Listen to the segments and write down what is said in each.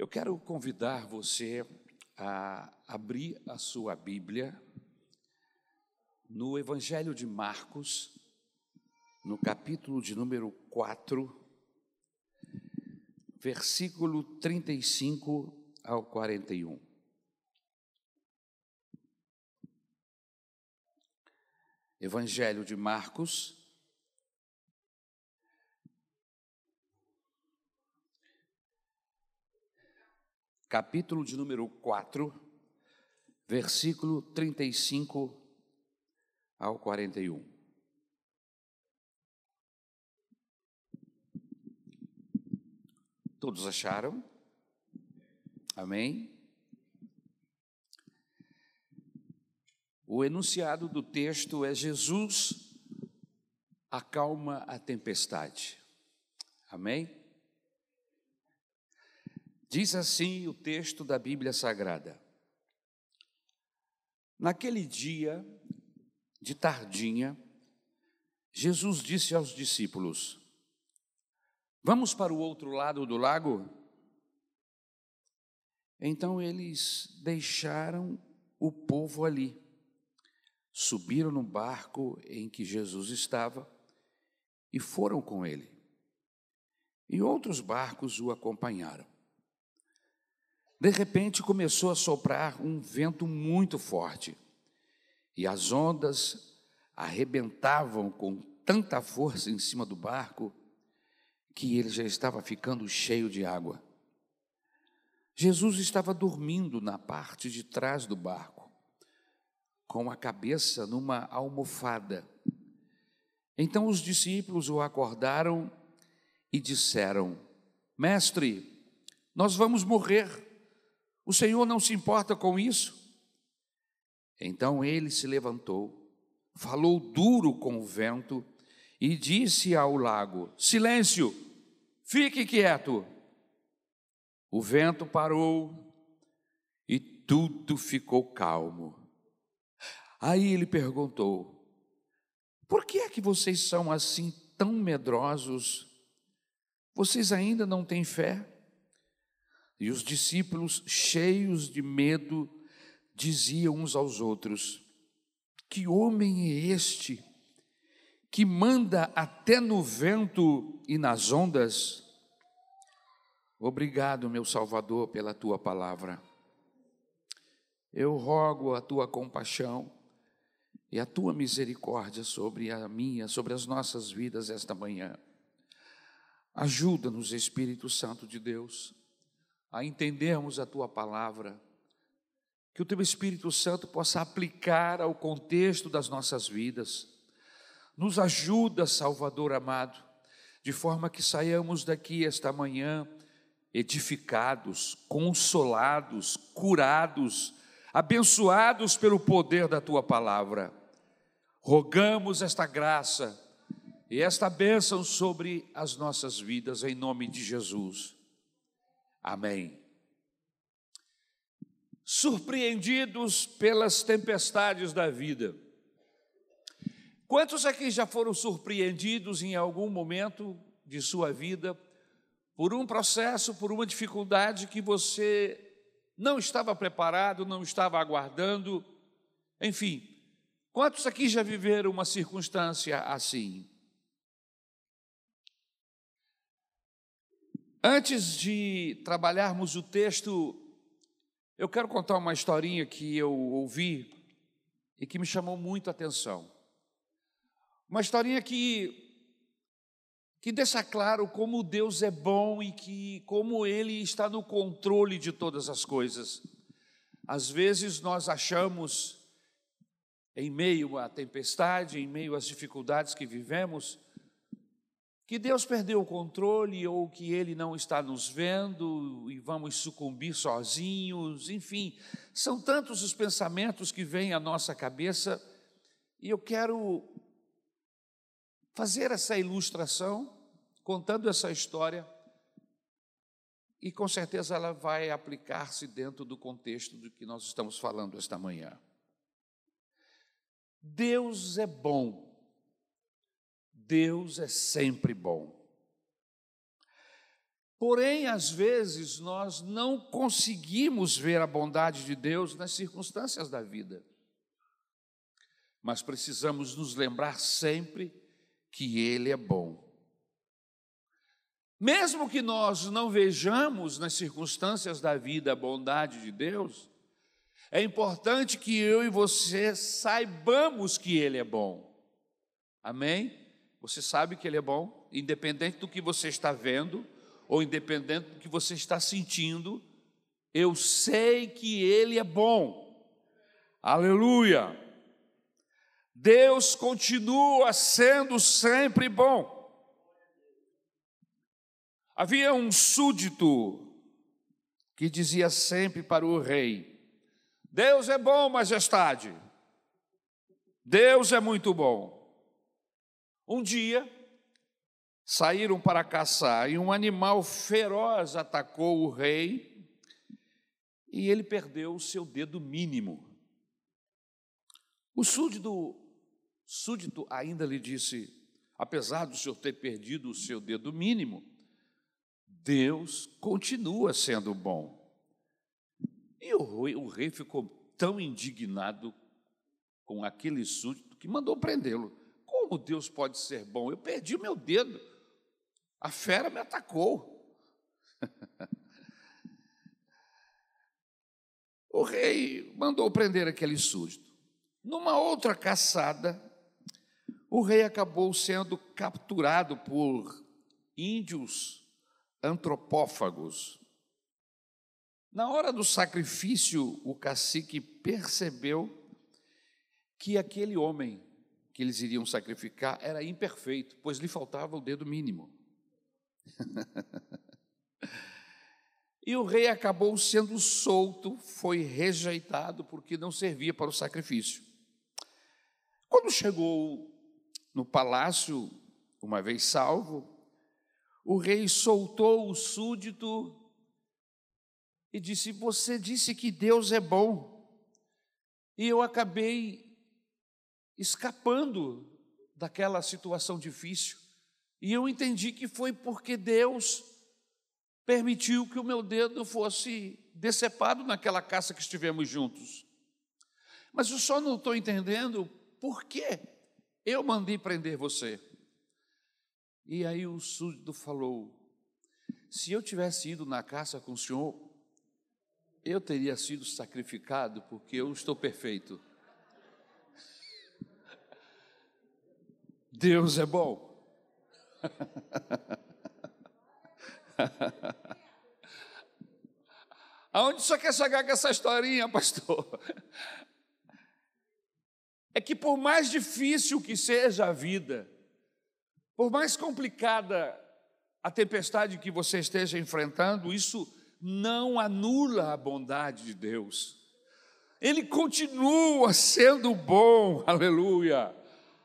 Eu quero convidar você a abrir a sua Bíblia no Evangelho de Marcos, no capítulo de número 4, versículo 35 ao 41. Evangelho de Marcos, capítulo de número 4, versículo 35 ao 41. Todos acharam? Amém? O enunciado do texto é: Jesus acalma a tempestade. Amém? Diz assim o texto da Bíblia Sagrada. Naquele dia, de tardinha, Jesus disse aos discípulos: Vamos para o outro lado do lago? Então eles deixaram o povo ali, subiram no barco em que Jesus estava e foram com ele. E outros barcos o acompanharam. De repente começou a soprar um vento muito forte e as ondas arrebentavam com tanta força em cima do barco que ele já estava ficando cheio de água. Jesus estava dormindo na parte de trás do barco, com a cabeça numa almofada. Então os discípulos o acordaram e disseram: Mestre, nós vamos morrer. O Senhor não se importa com isso? Então ele se levantou, falou duro com o vento e disse ao lago: Silêncio, fique quieto. O vento parou e tudo ficou calmo. Aí ele perguntou: Por que é que vocês são assim tão medrosos? Vocês ainda não têm fé? E os discípulos, cheios de medo, diziam uns aos outros: Que homem é este que manda até no vento e nas ondas? Obrigado, meu Salvador, pela tua palavra. Eu rogo a tua compaixão e a tua misericórdia sobre a minha, sobre as nossas vidas esta manhã. Ajuda-nos, Espírito Santo de Deus a entendermos a tua palavra, que o teu Espírito Santo possa aplicar ao contexto das nossas vidas. Nos ajuda, Salvador amado, de forma que saiamos daqui esta manhã edificados, consolados, curados, abençoados pelo poder da tua palavra. Rogamos esta graça e esta bênção sobre as nossas vidas, em nome de Jesus. Amém. Surpreendidos pelas tempestades da vida. Quantos aqui já foram surpreendidos em algum momento de sua vida por um processo, por uma dificuldade que você não estava preparado, não estava aguardando? Enfim, quantos aqui já viveram uma circunstância assim? Antes de trabalharmos o texto, eu quero contar uma historinha que eu ouvi e que me chamou muito a atenção. Uma historinha que que deixa claro como Deus é bom e que como ele está no controle de todas as coisas. Às vezes nós achamos em meio à tempestade, em meio às dificuldades que vivemos, que Deus perdeu o controle ou que Ele não está nos vendo e vamos sucumbir sozinhos, enfim, são tantos os pensamentos que vêm à nossa cabeça e eu quero fazer essa ilustração, contando essa história, e com certeza ela vai aplicar-se dentro do contexto do que nós estamos falando esta manhã. Deus é bom Deus é sempre bom. Porém, às vezes, nós não conseguimos ver a bondade de Deus nas circunstâncias da vida. Mas precisamos nos lembrar sempre que Ele é bom. Mesmo que nós não vejamos nas circunstâncias da vida a bondade de Deus, é importante que eu e você saibamos que Ele é bom. Amém? Você sabe que Ele é bom, independente do que você está vendo, ou independente do que você está sentindo, eu sei que Ele é bom. Aleluia! Deus continua sendo sempre bom. Havia um súdito que dizia sempre para o rei: Deus é bom, majestade. Deus é muito bom. Um dia, saíram para caçar e um animal feroz atacou o rei e ele perdeu o seu dedo mínimo. O súdito, súdito ainda lhe disse: apesar do senhor ter perdido o seu dedo mínimo, Deus continua sendo bom. E o rei, o rei ficou tão indignado com aquele súdito que mandou prendê-lo. Como Deus pode ser bom? Eu perdi o meu dedo. A fera me atacou. o rei mandou prender aquele súdito. Numa outra caçada, o rei acabou sendo capturado por índios antropófagos. Na hora do sacrifício, o cacique percebeu que aquele homem que eles iriam sacrificar era imperfeito, pois lhe faltava o dedo mínimo. e o rei acabou sendo solto, foi rejeitado porque não servia para o sacrifício. Quando chegou no palácio, uma vez salvo, o rei soltou o súdito e disse: Você disse que Deus é bom, e eu acabei escapando daquela situação difícil, e eu entendi que foi porque Deus permitiu que o meu dedo fosse decepado naquela caça que estivemos juntos. Mas eu só não estou entendendo por que eu mandei prender você. E aí o súdito falou: se eu tivesse ido na caça com o senhor, eu teria sido sacrificado porque eu estou perfeito. Deus é bom. Aonde só quer chegar com essa historinha, pastor? É que por mais difícil que seja a vida, por mais complicada a tempestade que você esteja enfrentando, isso não anula a bondade de Deus. Ele continua sendo bom, aleluia.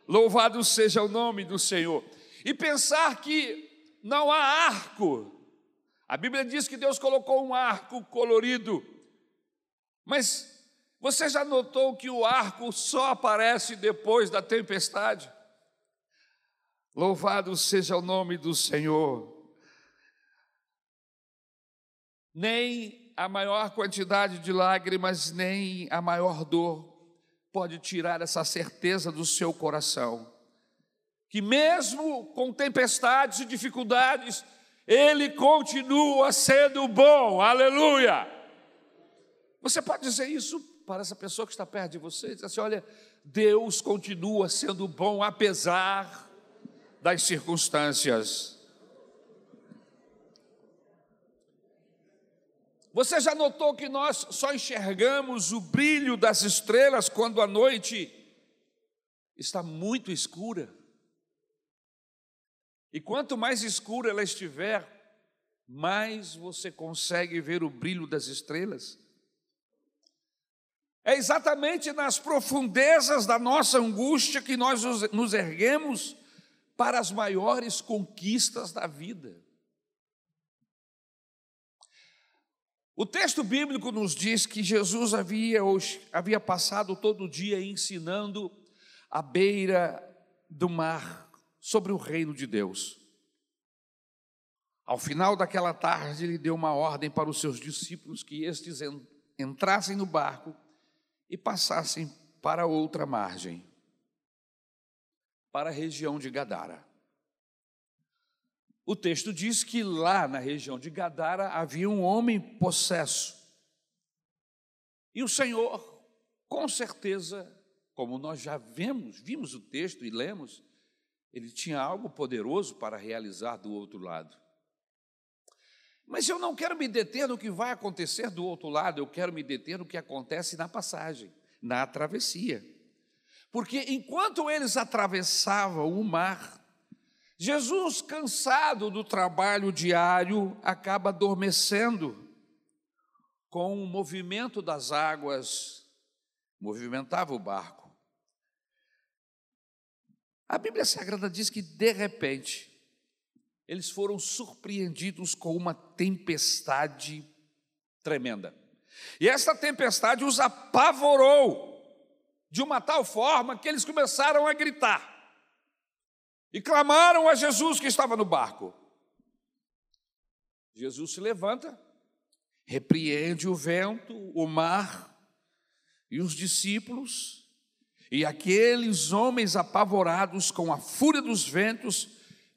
Louvado seja o nome do Senhor. E pensar que não há arco. A Bíblia diz que Deus colocou um arco colorido. Mas você já notou que o arco só aparece depois da tempestade? Louvado seja o nome do Senhor. Nem a maior quantidade de lágrimas, nem a maior dor pode tirar essa certeza do seu coração. Que mesmo com tempestades e dificuldades, Ele continua sendo bom, aleluia. Você pode dizer isso para essa pessoa que está perto de você, dizer assim: olha, Deus continua sendo bom apesar das circunstâncias. Você já notou que nós só enxergamos o brilho das estrelas quando a noite está muito escura? E quanto mais escura ela estiver, mais você consegue ver o brilho das estrelas. É exatamente nas profundezas da nossa angústia que nós nos erguemos para as maiores conquistas da vida. O texto bíblico nos diz que Jesus havia, havia passado todo o dia ensinando à beira do mar sobre o reino de Deus. Ao final daquela tarde, ele deu uma ordem para os seus discípulos que estes entrassem no barco e passassem para outra margem, para a região de Gadara. O texto diz que lá na região de Gadara havia um homem possesso. E o Senhor, com certeza, como nós já vemos, vimos o texto e lemos, ele tinha algo poderoso para realizar do outro lado. Mas eu não quero me deter no que vai acontecer do outro lado, eu quero me deter no que acontece na passagem, na travessia. Porque enquanto eles atravessavam o mar, Jesus, cansado do trabalho diário, acaba adormecendo com o movimento das águas, movimentava o barco. A Bíblia Sagrada diz que, de repente, eles foram surpreendidos com uma tempestade tremenda. E essa tempestade os apavorou de uma tal forma que eles começaram a gritar e clamaram a Jesus que estava no barco. Jesus se levanta, repreende o vento, o mar e os discípulos, e aqueles homens apavorados com a fúria dos ventos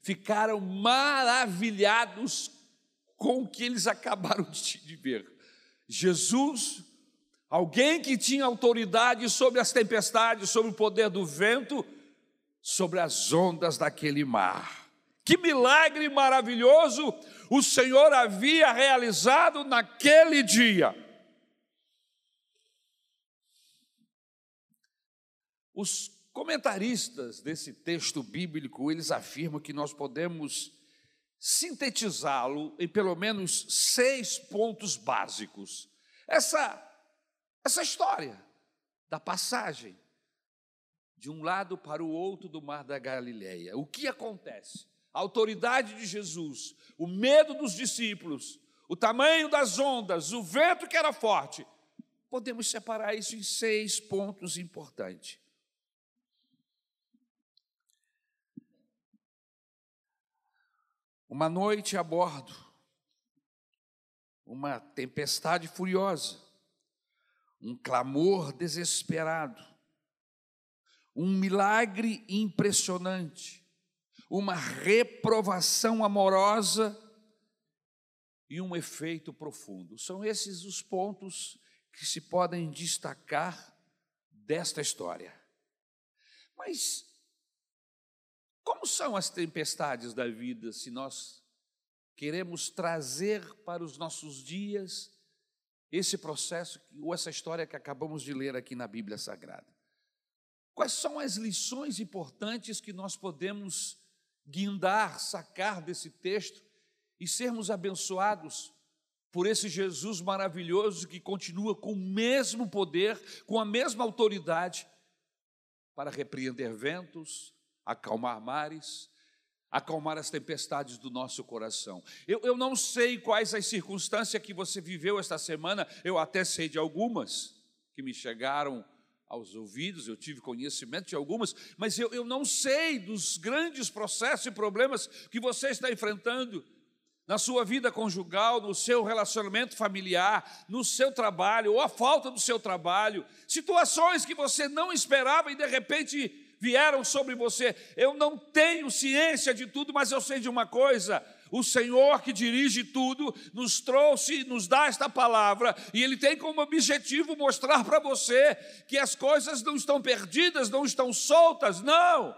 ficaram maravilhados com o que eles acabaram de ver. Jesus, alguém que tinha autoridade sobre as tempestades, sobre o poder do vento, sobre as ondas daquele mar. Que milagre maravilhoso o Senhor havia realizado naquele dia. Os comentaristas desse texto bíblico, eles afirmam que nós podemos sintetizá-lo em pelo menos seis pontos básicos. Essa, essa história da passagem de um lado para o outro do mar da Galileia. O que acontece? A autoridade de Jesus, o medo dos discípulos, o tamanho das ondas, o vento que era forte. Podemos separar isso em seis pontos importantes. Uma noite a bordo, uma tempestade furiosa, um clamor desesperado, um milagre impressionante, uma reprovação amorosa e um efeito profundo. São esses os pontos que se podem destacar desta história. Mas como são as tempestades da vida se nós queremos trazer para os nossos dias esse processo ou essa história que acabamos de ler aqui na Bíblia Sagrada? Quais são as lições importantes que nós podemos guindar, sacar desse texto e sermos abençoados por esse Jesus maravilhoso que continua com o mesmo poder, com a mesma autoridade para repreender ventos, acalmar mares, acalmar as tempestades do nosso coração. Eu, eu não sei quais as circunstâncias que você viveu esta semana, eu até sei de algumas que me chegaram aos ouvidos, eu tive conhecimento de algumas, mas eu, eu não sei dos grandes processos e problemas que você está enfrentando na sua vida conjugal, no seu relacionamento familiar, no seu trabalho, ou a falta do seu trabalho, situações que você não esperava e de repente vieram sobre você. Eu não tenho ciência de tudo, mas eu sei de uma coisa: o Senhor que dirige tudo nos trouxe, nos dá esta palavra, e Ele tem como objetivo mostrar para você que as coisas não estão perdidas, não estão soltas, não.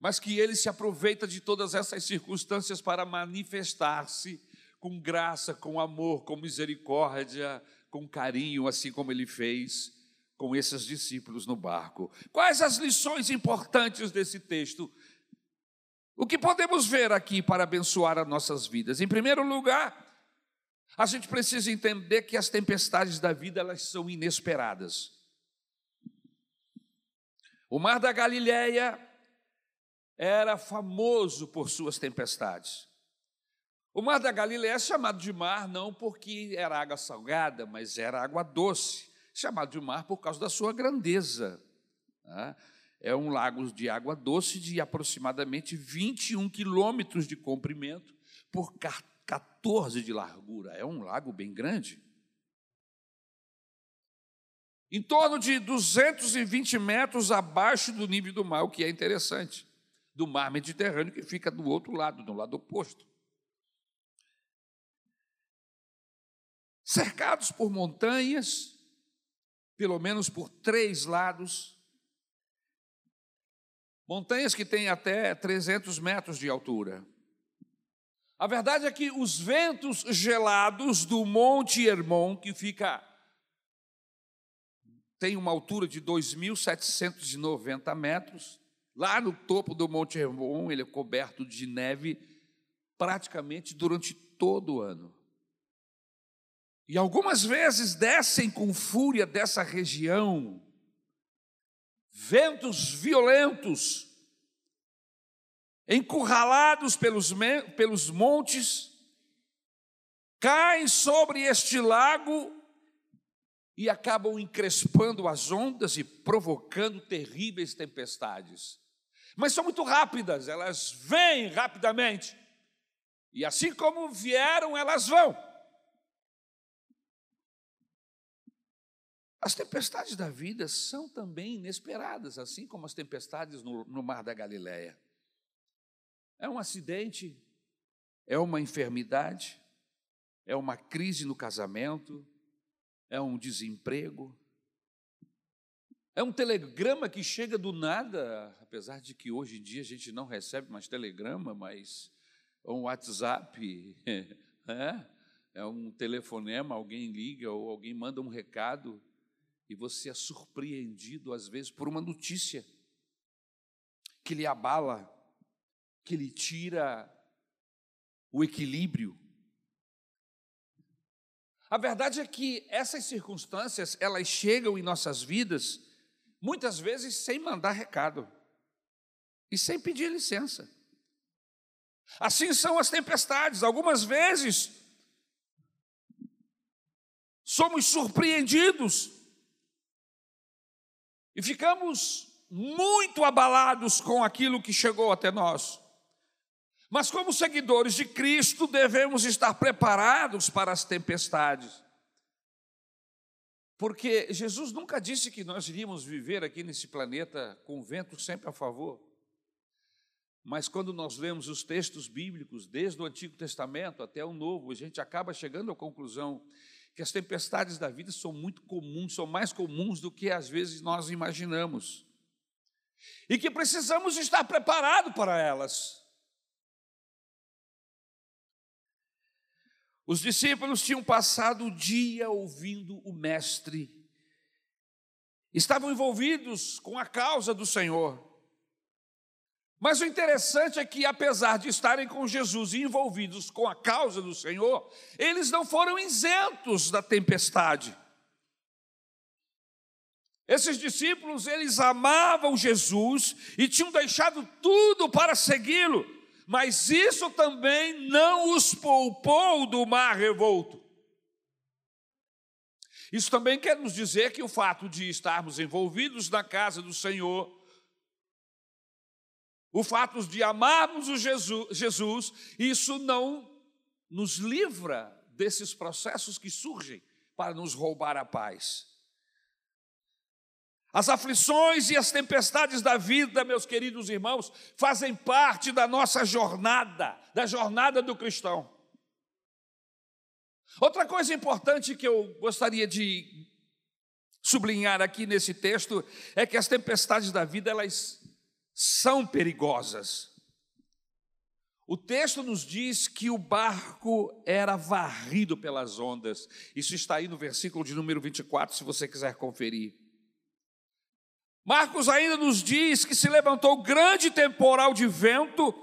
Mas que Ele se aproveita de todas essas circunstâncias para manifestar-se com graça, com amor, com misericórdia, com carinho, assim como Ele fez com esses discípulos no barco. Quais as lições importantes desse texto? O que podemos ver aqui para abençoar as nossas vidas? Em primeiro lugar, a gente precisa entender que as tempestades da vida elas são inesperadas. O mar da Galileia era famoso por suas tempestades. O mar da Galileia é chamado de mar não porque era água salgada, mas era água doce, chamado de mar por causa da sua grandeza. Né? É um lago de água doce de aproximadamente 21 quilômetros de comprimento por 14 de largura. É um lago bem grande. Em torno de 220 metros abaixo do nível do mar, o que é interessante, do mar Mediterrâneo, que fica do outro lado, do lado oposto. Cercados por montanhas, pelo menos por três lados, montanhas que têm até 300 metros de altura. A verdade é que os ventos gelados do Monte Hermon, que fica tem uma altura de 2.790 metros, lá no topo do Monte Hermon, ele é coberto de neve praticamente durante todo o ano. E algumas vezes descem com fúria dessa região ventos violentos encurralados pelos, pelos montes, caem sobre este lago e acabam encrespando as ondas e provocando terríveis tempestades. Mas são muito rápidas, elas vêm rapidamente. E assim como vieram, elas vão. As tempestades da vida são também inesperadas, assim como as tempestades no, no Mar da Galileia. É um acidente, é uma enfermidade, é uma crise no casamento, é um desemprego, é um telegrama que chega do nada, apesar de que hoje em dia a gente não recebe mais telegrama, mas um WhatsApp, é, é um telefonema, alguém liga ou alguém manda um recado e você é surpreendido às vezes por uma notícia que lhe abala que lhe tira o equilíbrio. A verdade é que essas circunstâncias, elas chegam em nossas vidas, muitas vezes sem mandar recado e sem pedir licença. Assim são as tempestades, algumas vezes somos surpreendidos e ficamos muito abalados com aquilo que chegou até nós. Mas, como seguidores de Cristo, devemos estar preparados para as tempestades. Porque Jesus nunca disse que nós iríamos viver aqui nesse planeta com o vento sempre a favor. Mas quando nós lemos os textos bíblicos, desde o Antigo Testamento até o Novo, a gente acaba chegando à conclusão que as tempestades da vida são muito comuns, são mais comuns do que às vezes nós imaginamos. E que precisamos estar preparados para elas. Os discípulos tinham passado o dia ouvindo o Mestre, estavam envolvidos com a causa do Senhor. Mas o interessante é que, apesar de estarem com Jesus e envolvidos com a causa do Senhor, eles não foram isentos da tempestade. Esses discípulos, eles amavam Jesus e tinham deixado tudo para segui-lo mas isso também não os poupou do mar revolto. Isso também quer nos dizer que o fato de estarmos envolvidos na casa do Senhor, o fato de amarmos o Jesus, Jesus, isso não nos livra desses processos que surgem para nos roubar a paz. As aflições e as tempestades da vida, meus queridos irmãos, fazem parte da nossa jornada, da jornada do cristão. Outra coisa importante que eu gostaria de sublinhar aqui nesse texto é que as tempestades da vida elas são perigosas. O texto nos diz que o barco era varrido pelas ondas. Isso está aí no versículo de número 24, se você quiser conferir. Marcos ainda nos diz que se levantou grande temporal de vento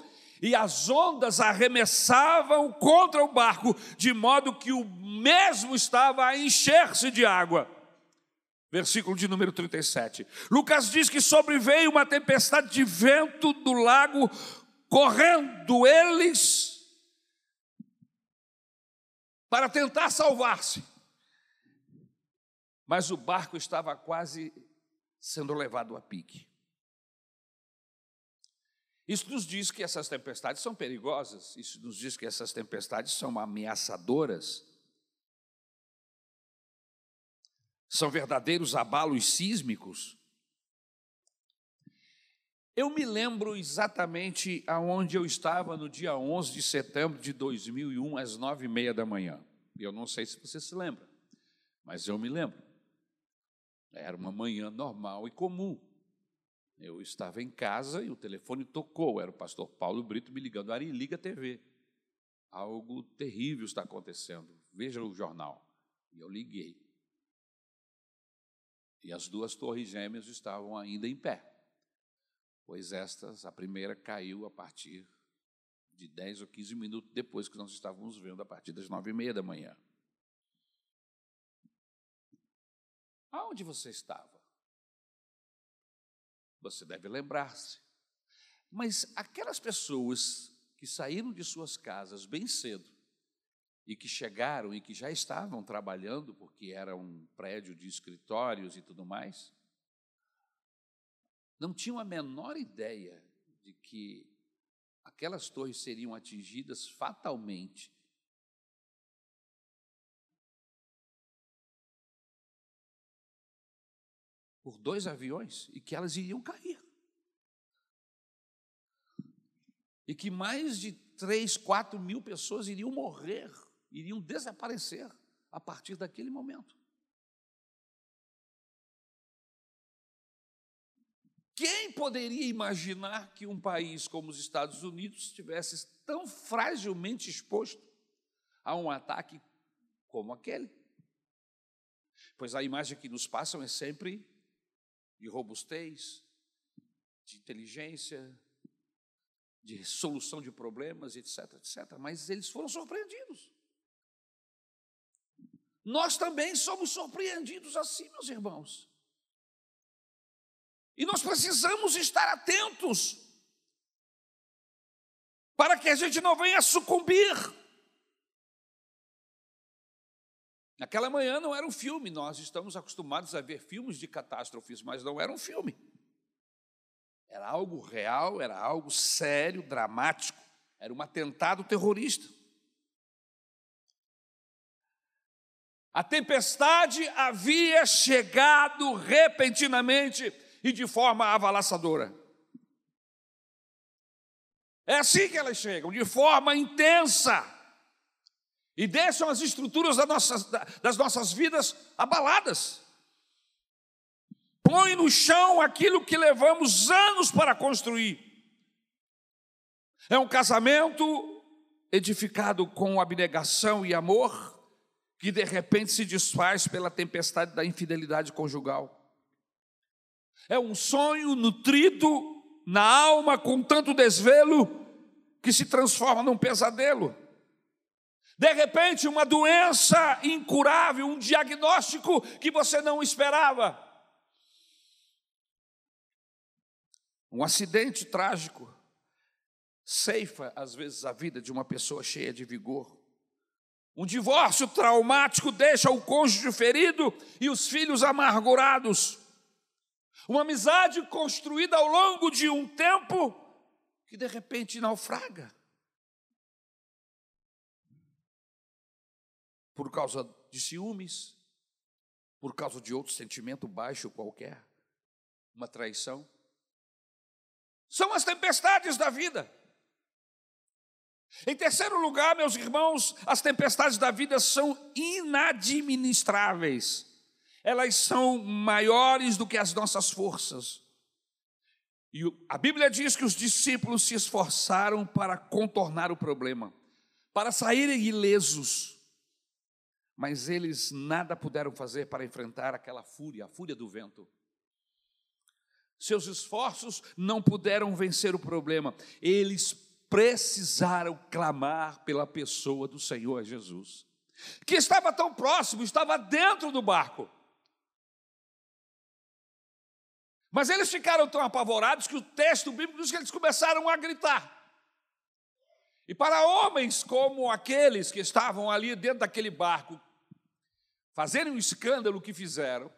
e as ondas arremessavam contra o barco, de modo que o mesmo estava a encher-se de água. Versículo de número 37. Lucas diz que sobreveio uma tempestade de vento do lago, correndo eles para tentar salvar-se. Mas o barco estava quase sendo levado a pique. Isso nos diz que essas tempestades são perigosas, isso nos diz que essas tempestades são ameaçadoras, são verdadeiros abalos sísmicos. Eu me lembro exatamente aonde eu estava no dia 11 de setembro de 2001, às nove e meia da manhã. Eu não sei se você se lembra, mas eu me lembro. Era uma manhã normal e comum. Eu estava em casa e o telefone tocou. Era o pastor Paulo Brito me ligando. Ari, liga a TV. Algo terrível está acontecendo. Veja o jornal. E eu liguei. E as duas torres gêmeas estavam ainda em pé pois estas, a primeira caiu a partir de 10 ou 15 minutos depois que nós estávamos vendo, a partir das nove e meia da manhã. Aonde você estava? Você deve lembrar-se. Mas aquelas pessoas que saíram de suas casas bem cedo e que chegaram e que já estavam trabalhando, porque era um prédio de escritórios e tudo mais, não tinham a menor ideia de que aquelas torres seriam atingidas fatalmente. Por dois aviões e que elas iriam cair. E que mais de três, quatro mil pessoas iriam morrer, iriam desaparecer a partir daquele momento. Quem poderia imaginar que um país como os Estados Unidos estivesse tão fragilmente exposto a um ataque como aquele? Pois a imagem que nos passam é sempre de robustez, de inteligência, de solução de problemas, etc, etc. Mas eles foram surpreendidos. Nós também somos surpreendidos assim, meus irmãos. E nós precisamos estar atentos para que a gente não venha sucumbir. Naquela manhã não era um filme, nós estamos acostumados a ver filmes de catástrofes, mas não era um filme. Era algo real, era algo sério, dramático, era um atentado terrorista. A tempestade havia chegado repentinamente e de forma avalaçadora. É assim que elas chegam, de forma intensa, e deixam as estruturas das nossas, das nossas vidas abaladas. Põe no chão aquilo que levamos anos para construir. É um casamento edificado com abnegação e amor, que de repente se desfaz pela tempestade da infidelidade conjugal. É um sonho nutrido na alma com tanto desvelo que se transforma num pesadelo. De repente, uma doença incurável, um diagnóstico que você não esperava. Um acidente trágico ceifa, às vezes, a vida de uma pessoa cheia de vigor. Um divórcio traumático deixa o cônjuge ferido e os filhos amargurados. Uma amizade construída ao longo de um tempo que de repente naufraga. Por causa de ciúmes, por causa de outro sentimento baixo qualquer, uma traição. São as tempestades da vida. Em terceiro lugar, meus irmãos, as tempestades da vida são inadministráveis elas são maiores do que as nossas forças. E a Bíblia diz que os discípulos se esforçaram para contornar o problema, para saírem ilesos. Mas eles nada puderam fazer para enfrentar aquela fúria, a fúria do vento. Seus esforços não puderam vencer o problema. Eles precisaram clamar pela pessoa do Senhor Jesus, que estava tão próximo, estava dentro do barco. Mas eles ficaram tão apavorados que o texto bíblico diz que eles começaram a gritar. E para homens como aqueles que estavam ali dentro daquele barco, fazerem o escândalo que fizeram,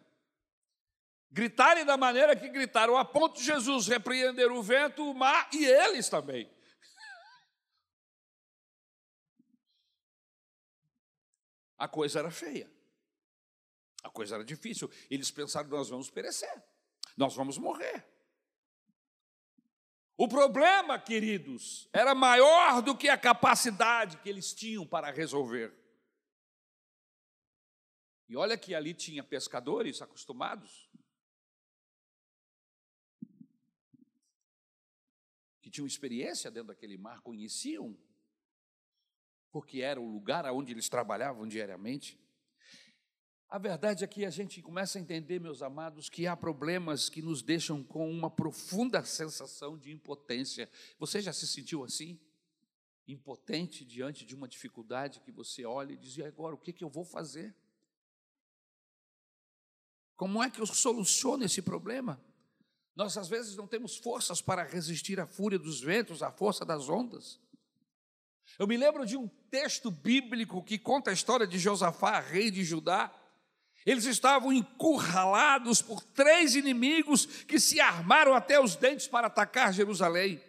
Gritarem da maneira que gritaram, a ponto de Jesus repreender o vento, o mar e eles também. A coisa era feia. A coisa era difícil. Eles pensaram: nós vamos perecer, nós vamos morrer. O problema, queridos, era maior do que a capacidade que eles tinham para resolver. E olha que ali tinha pescadores acostumados, que tinham experiência dentro daquele mar, conheciam, porque era o lugar onde eles trabalhavam diariamente. A verdade é que a gente começa a entender, meus amados, que há problemas que nos deixam com uma profunda sensação de impotência. Você já se sentiu assim? Impotente diante de uma dificuldade que você olha e diz: e agora o que, que eu vou fazer? Como é que eu soluciono esse problema? Nós às vezes não temos forças para resistir à fúria dos ventos, à força das ondas. Eu me lembro de um texto bíblico que conta a história de Josafá, rei de Judá. Eles estavam encurralados por três inimigos que se armaram até os dentes para atacar Jerusalém.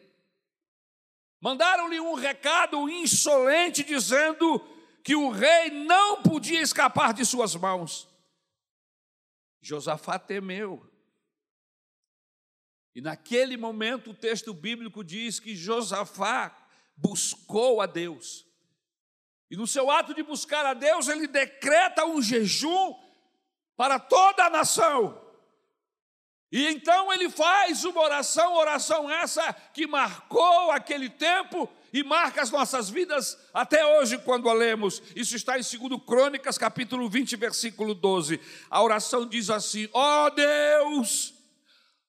Mandaram-lhe um recado insolente dizendo que o rei não podia escapar de suas mãos. Josafá temeu. E naquele momento o texto bíblico diz que Josafá buscou a Deus. E no seu ato de buscar a Deus, ele decreta um jejum para toda a nação. E então ele faz uma oração, oração essa que marcou aquele tempo e marca as nossas vidas até hoje quando a lemos. Isso está em 2 Crônicas, capítulo 20, versículo 12. A oração diz assim: Ó oh Deus,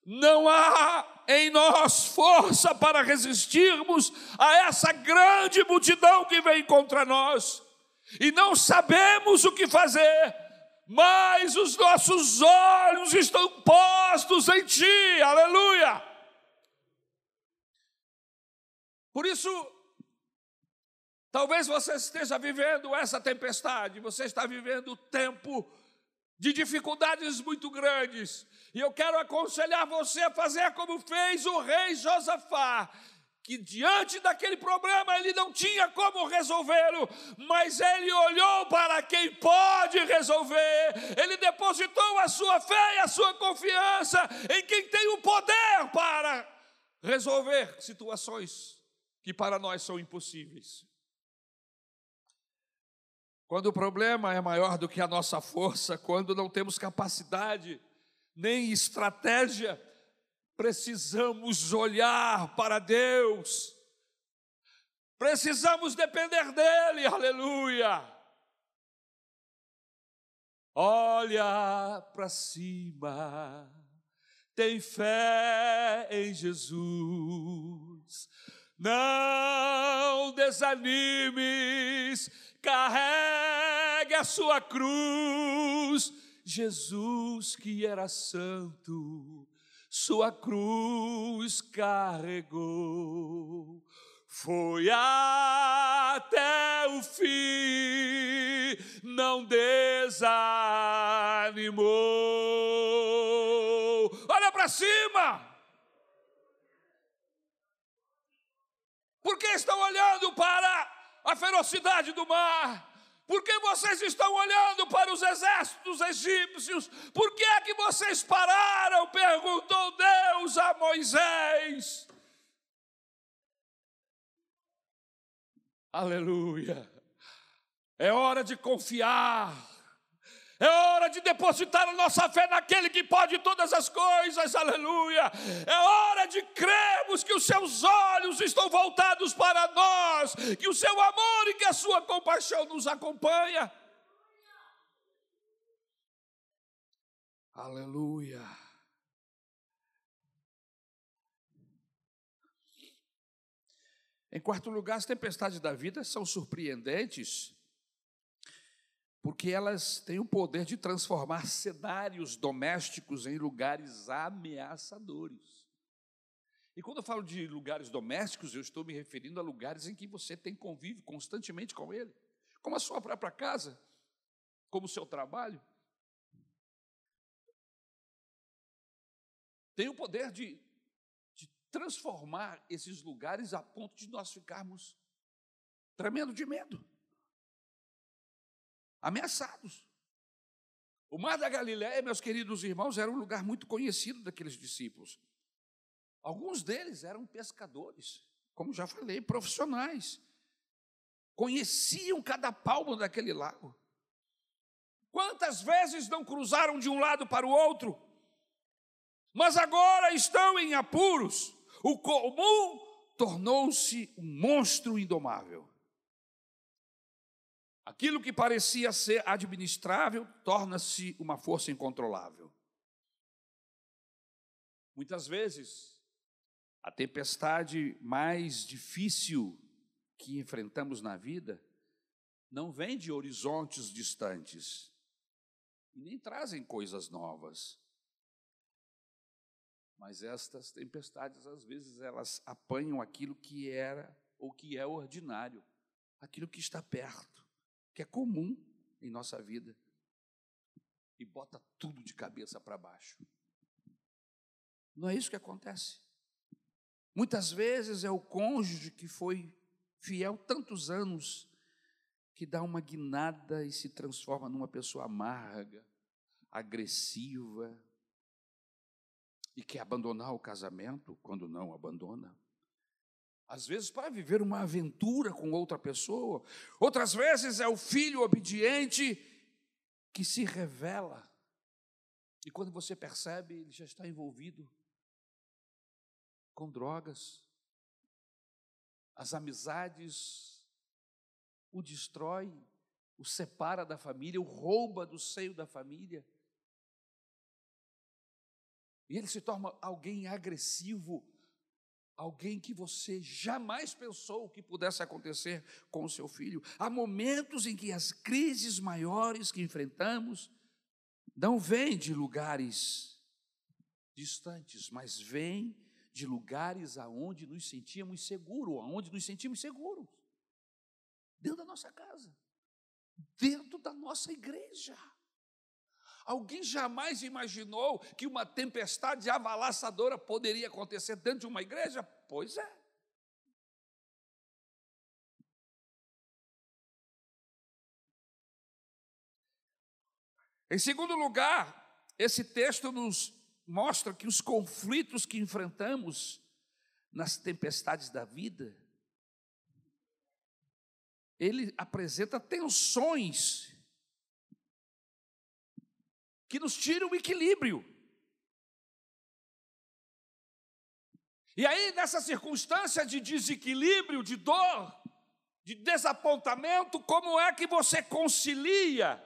não há em nós força para resistirmos a essa grande multidão que vem contra nós, e não sabemos o que fazer mas os nossos olhos estão postos em Ti, aleluia. Por isso, talvez você esteja vivendo essa tempestade, você está vivendo tempo de dificuldades muito grandes, e eu quero aconselhar você a fazer como fez o rei Josafá, que diante daquele problema ele não tinha como resolvê-lo, mas ele olhou para quem pode resolver, ele depositou a sua fé e a sua confiança em quem tem o poder para resolver situações que para nós são impossíveis. Quando o problema é maior do que a nossa força, quando não temos capacidade nem estratégia, precisamos olhar para Deus, precisamos depender dEle, aleluia. Olha para cima, tem fé em Jesus, não desanimes, carregue a sua cruz. Jesus que era santo, sua cruz carregou, foi até o fim, não desanimou. Olha para cima. Por que estão olhando para a ferocidade do mar? Por que vocês estão olhando para os exércitos egípcios? Por que é que vocês pararam? perguntou Deus a Moisés. Aleluia. É hora de confiar é hora de depositar a nossa fé naquele que pode todas as coisas, aleluia. É hora de crermos que os seus olhos estão voltados para nós, que o seu amor e que a sua compaixão nos acompanha. Aleluia. Em quarto lugar, as tempestades da vida são surpreendentes porque elas têm o poder de transformar cenários domésticos em lugares ameaçadores. E quando eu falo de lugares domésticos, eu estou me referindo a lugares em que você tem convívio constantemente com ele, como a sua própria casa, como o seu trabalho. tem o poder de, de transformar esses lugares a ponto de nós ficarmos tremendo de medo, ameaçados. O Mar da Galiléia, meus queridos irmãos, era um lugar muito conhecido daqueles discípulos. Alguns deles eram pescadores, como já falei, profissionais. Conheciam cada palmo daquele lago. Quantas vezes não cruzaram de um lado para o outro? Mas agora estão em apuros. O comum tornou-se um monstro indomável. Aquilo que parecia ser administrável torna-se uma força incontrolável. Muitas vezes, a tempestade mais difícil que enfrentamos na vida não vem de horizontes distantes e nem trazem coisas novas. Mas estas tempestades, às vezes, elas apanham aquilo que era ou que é ordinário, aquilo que está perto que é comum em nossa vida, e bota tudo de cabeça para baixo. Não é isso que acontece? Muitas vezes é o cônjuge que foi fiel tantos anos que dá uma guinada e se transforma numa pessoa amarga, agressiva e quer abandonar o casamento quando não abandona às vezes para viver uma aventura com outra pessoa, outras vezes é o filho obediente que se revela. E quando você percebe, ele já está envolvido com drogas. As amizades o destrói, o separa da família, o rouba do seio da família. E ele se torna alguém agressivo, alguém que você jamais pensou que pudesse acontecer com o seu filho. Há momentos em que as crises maiores que enfrentamos não vêm de lugares distantes, mas vêm de lugares aonde nos sentíamos seguros, aonde nos sentimos seguros. Dentro da nossa casa, dentro da nossa igreja. Alguém jamais imaginou que uma tempestade avalaçadora poderia acontecer dentro de uma igreja? Pois é. Em segundo lugar, esse texto nos mostra que os conflitos que enfrentamos nas tempestades da vida, ele apresenta tensões que nos tira o equilíbrio. E aí, nessa circunstância de desequilíbrio, de dor, de desapontamento, como é que você concilia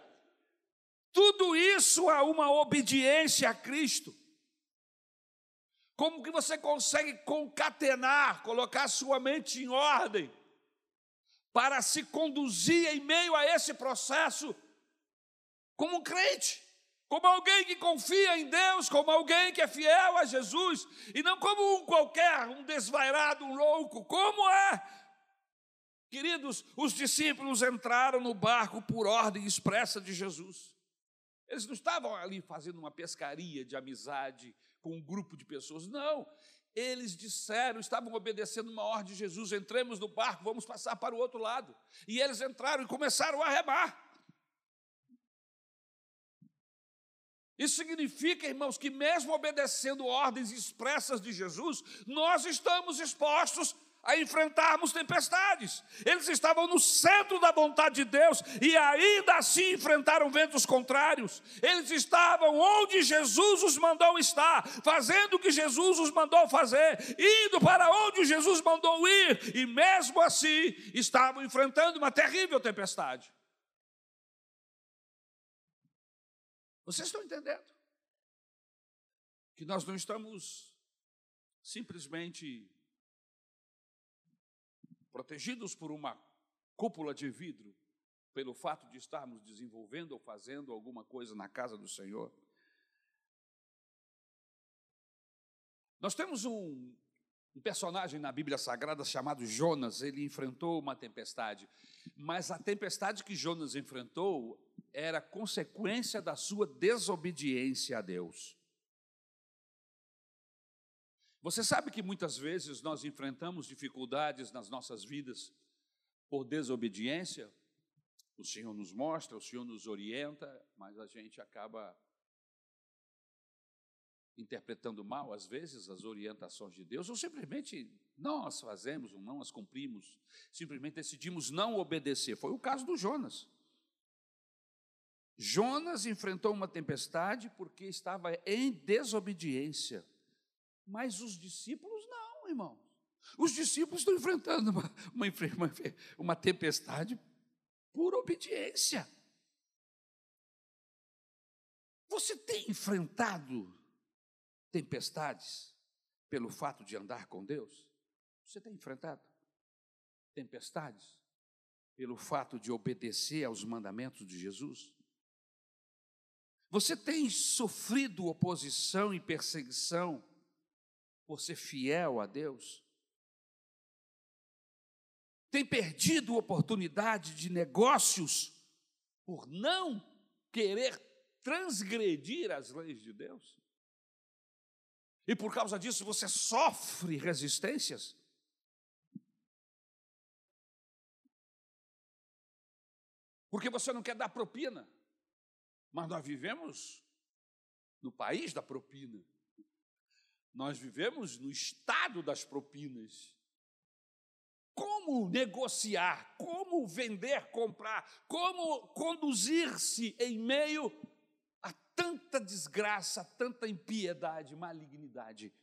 tudo isso a uma obediência a Cristo? Como que você consegue concatenar, colocar sua mente em ordem, para se conduzir em meio a esse processo como um crente? Como alguém que confia em Deus, como alguém que é fiel a Jesus, e não como um qualquer, um desvairado, um louco, como é. Queridos, os discípulos entraram no barco por ordem expressa de Jesus. Eles não estavam ali fazendo uma pescaria de amizade com um grupo de pessoas, não. Eles disseram, estavam obedecendo uma ordem de Jesus: entremos no barco, vamos passar para o outro lado. E eles entraram e começaram a remar. Isso significa, irmãos, que mesmo obedecendo ordens expressas de Jesus, nós estamos expostos a enfrentarmos tempestades. Eles estavam no centro da vontade de Deus e ainda assim enfrentaram ventos contrários. Eles estavam onde Jesus os mandou estar, fazendo o que Jesus os mandou fazer, indo para onde Jesus mandou ir, e mesmo assim estavam enfrentando uma terrível tempestade. Vocês estão entendendo? Que nós não estamos simplesmente protegidos por uma cúpula de vidro, pelo fato de estarmos desenvolvendo ou fazendo alguma coisa na casa do Senhor. Nós temos um, um personagem na Bíblia Sagrada chamado Jonas, ele enfrentou uma tempestade, mas a tempestade que Jonas enfrentou era consequência da sua desobediência a Deus. Você sabe que muitas vezes nós enfrentamos dificuldades nas nossas vidas por desobediência? O Senhor nos mostra, o Senhor nos orienta, mas a gente acaba interpretando mal, às vezes, as orientações de Deus, ou simplesmente não as fazemos, ou não as cumprimos, simplesmente decidimos não obedecer. Foi o caso do Jonas. Jonas enfrentou uma tempestade porque estava em desobediência, mas os discípulos não, irmão. Os discípulos estão enfrentando uma, uma, uma tempestade por obediência. Você tem enfrentado tempestades pelo fato de andar com Deus? Você tem enfrentado tempestades pelo fato de obedecer aos mandamentos de Jesus? Você tem sofrido oposição e perseguição por ser fiel a Deus? Tem perdido oportunidade de negócios por não querer transgredir as leis de Deus? E por causa disso você sofre resistências? Porque você não quer dar propina. Mas nós vivemos no país da propina. Nós vivemos no estado das propinas. Como negociar, como vender, comprar, como conduzir-se em meio tanta desgraça, tanta impiedade, malignidade.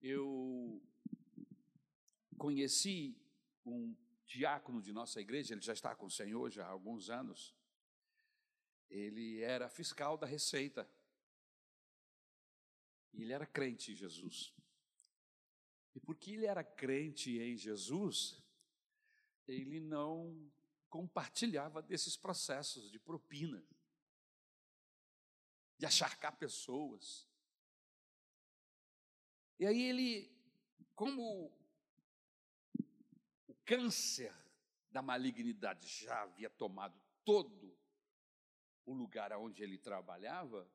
Eu conheci um diácono de nossa igreja, ele já está com o Senhor já há alguns anos. Ele era fiscal da Receita. E ele era crente em Jesus. E porque ele era crente em Jesus, ele não compartilhava desses processos de propina, de acharcar pessoas. E aí ele, como o câncer da malignidade já havia tomado todo o lugar onde ele trabalhava,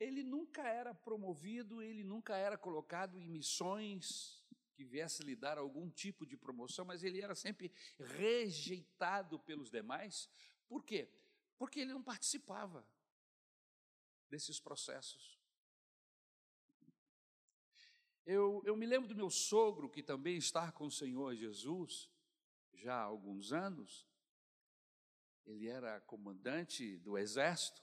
ele nunca era promovido, ele nunca era colocado em missões que viesse lhe dar algum tipo de promoção, mas ele era sempre rejeitado pelos demais. Por quê? Porque ele não participava desses processos. Eu, eu me lembro do meu sogro, que também está com o Senhor Jesus já há alguns anos. Ele era comandante do exército,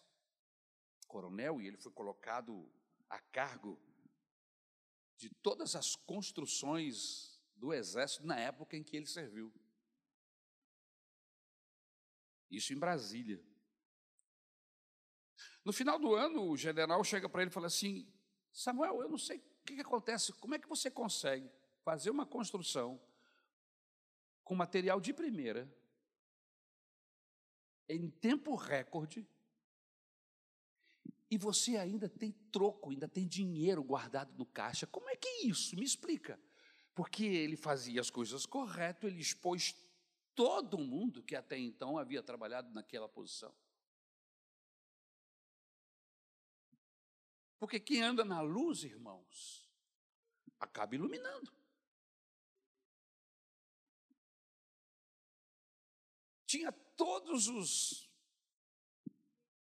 coronel, e ele foi colocado a cargo de todas as construções do exército na época em que ele serviu. Isso em Brasília. No final do ano, o general chega para ele e fala assim: Samuel, eu não sei o que, que acontece, como é que você consegue fazer uma construção com material de primeira, em tempo recorde, e você ainda tem troco, ainda tem dinheiro guardado no caixa. Como é que é isso? Me explica. Porque ele fazia as coisas corretas, ele expôs todo mundo que até então havia trabalhado naquela posição. Porque quem anda na luz, irmãos, acaba iluminando. Tinha todos os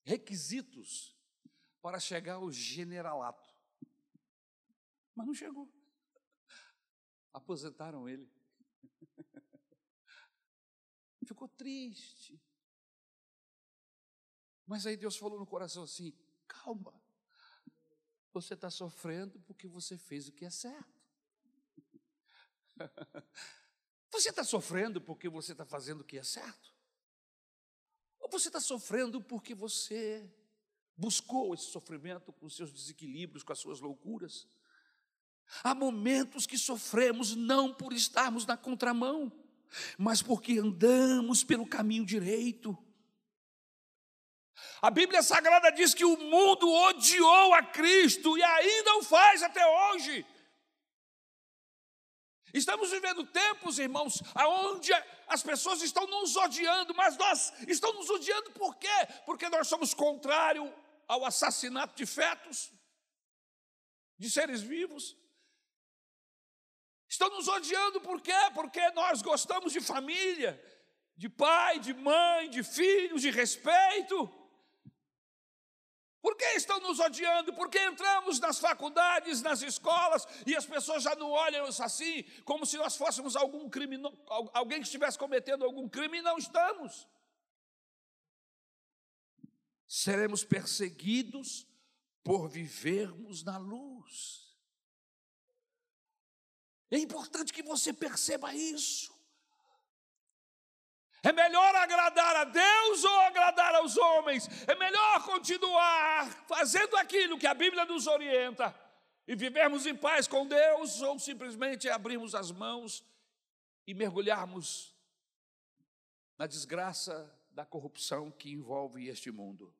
requisitos para chegar ao generalato. Mas não chegou. Aposentaram ele. Ficou triste. Mas aí Deus falou no coração assim: calma, você está sofrendo porque você fez o que é certo. Você está sofrendo porque você está fazendo o que é certo? Ou você está sofrendo porque você buscou esse sofrimento com seus desequilíbrios, com as suas loucuras. Há momentos que sofremos não por estarmos na contramão, mas porque andamos pelo caminho direito. A Bíblia Sagrada diz que o mundo odiou a Cristo e ainda o faz até hoje. Estamos vivendo tempos, irmãos, onde as pessoas estão nos odiando, mas nós estamos nos odiando por quê? Porque nós somos contrários ao assassinato de fetos, de seres vivos. Estão nos odiando por quê? Porque nós gostamos de família, de pai, de mãe, de filhos, de respeito. Por que estão nos odiando? Porque entramos nas faculdades, nas escolas, e as pessoas já não olham assim, como se nós fôssemos algum criminoso, alguém que estivesse cometendo algum crime, e não estamos. Seremos perseguidos por vivermos na luz. É importante que você perceba isso. É melhor agradar a Deus ou agradar aos homens? É melhor continuar fazendo aquilo que a Bíblia nos orienta e vivermos em paz com Deus ou simplesmente abrirmos as mãos e mergulharmos na desgraça da corrupção que envolve este mundo?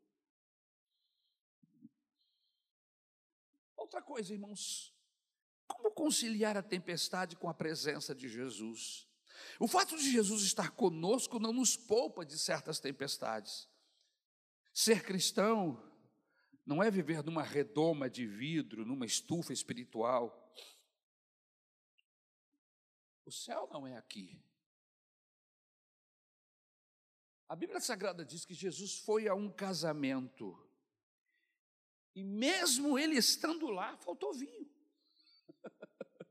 Outra coisa, irmãos, como conciliar a tempestade com a presença de Jesus? O fato de Jesus estar conosco não nos poupa de certas tempestades. Ser cristão não é viver numa redoma de vidro, numa estufa espiritual. O céu não é aqui. A Bíblia Sagrada diz que Jesus foi a um casamento. E mesmo ele estando lá, faltou vinho.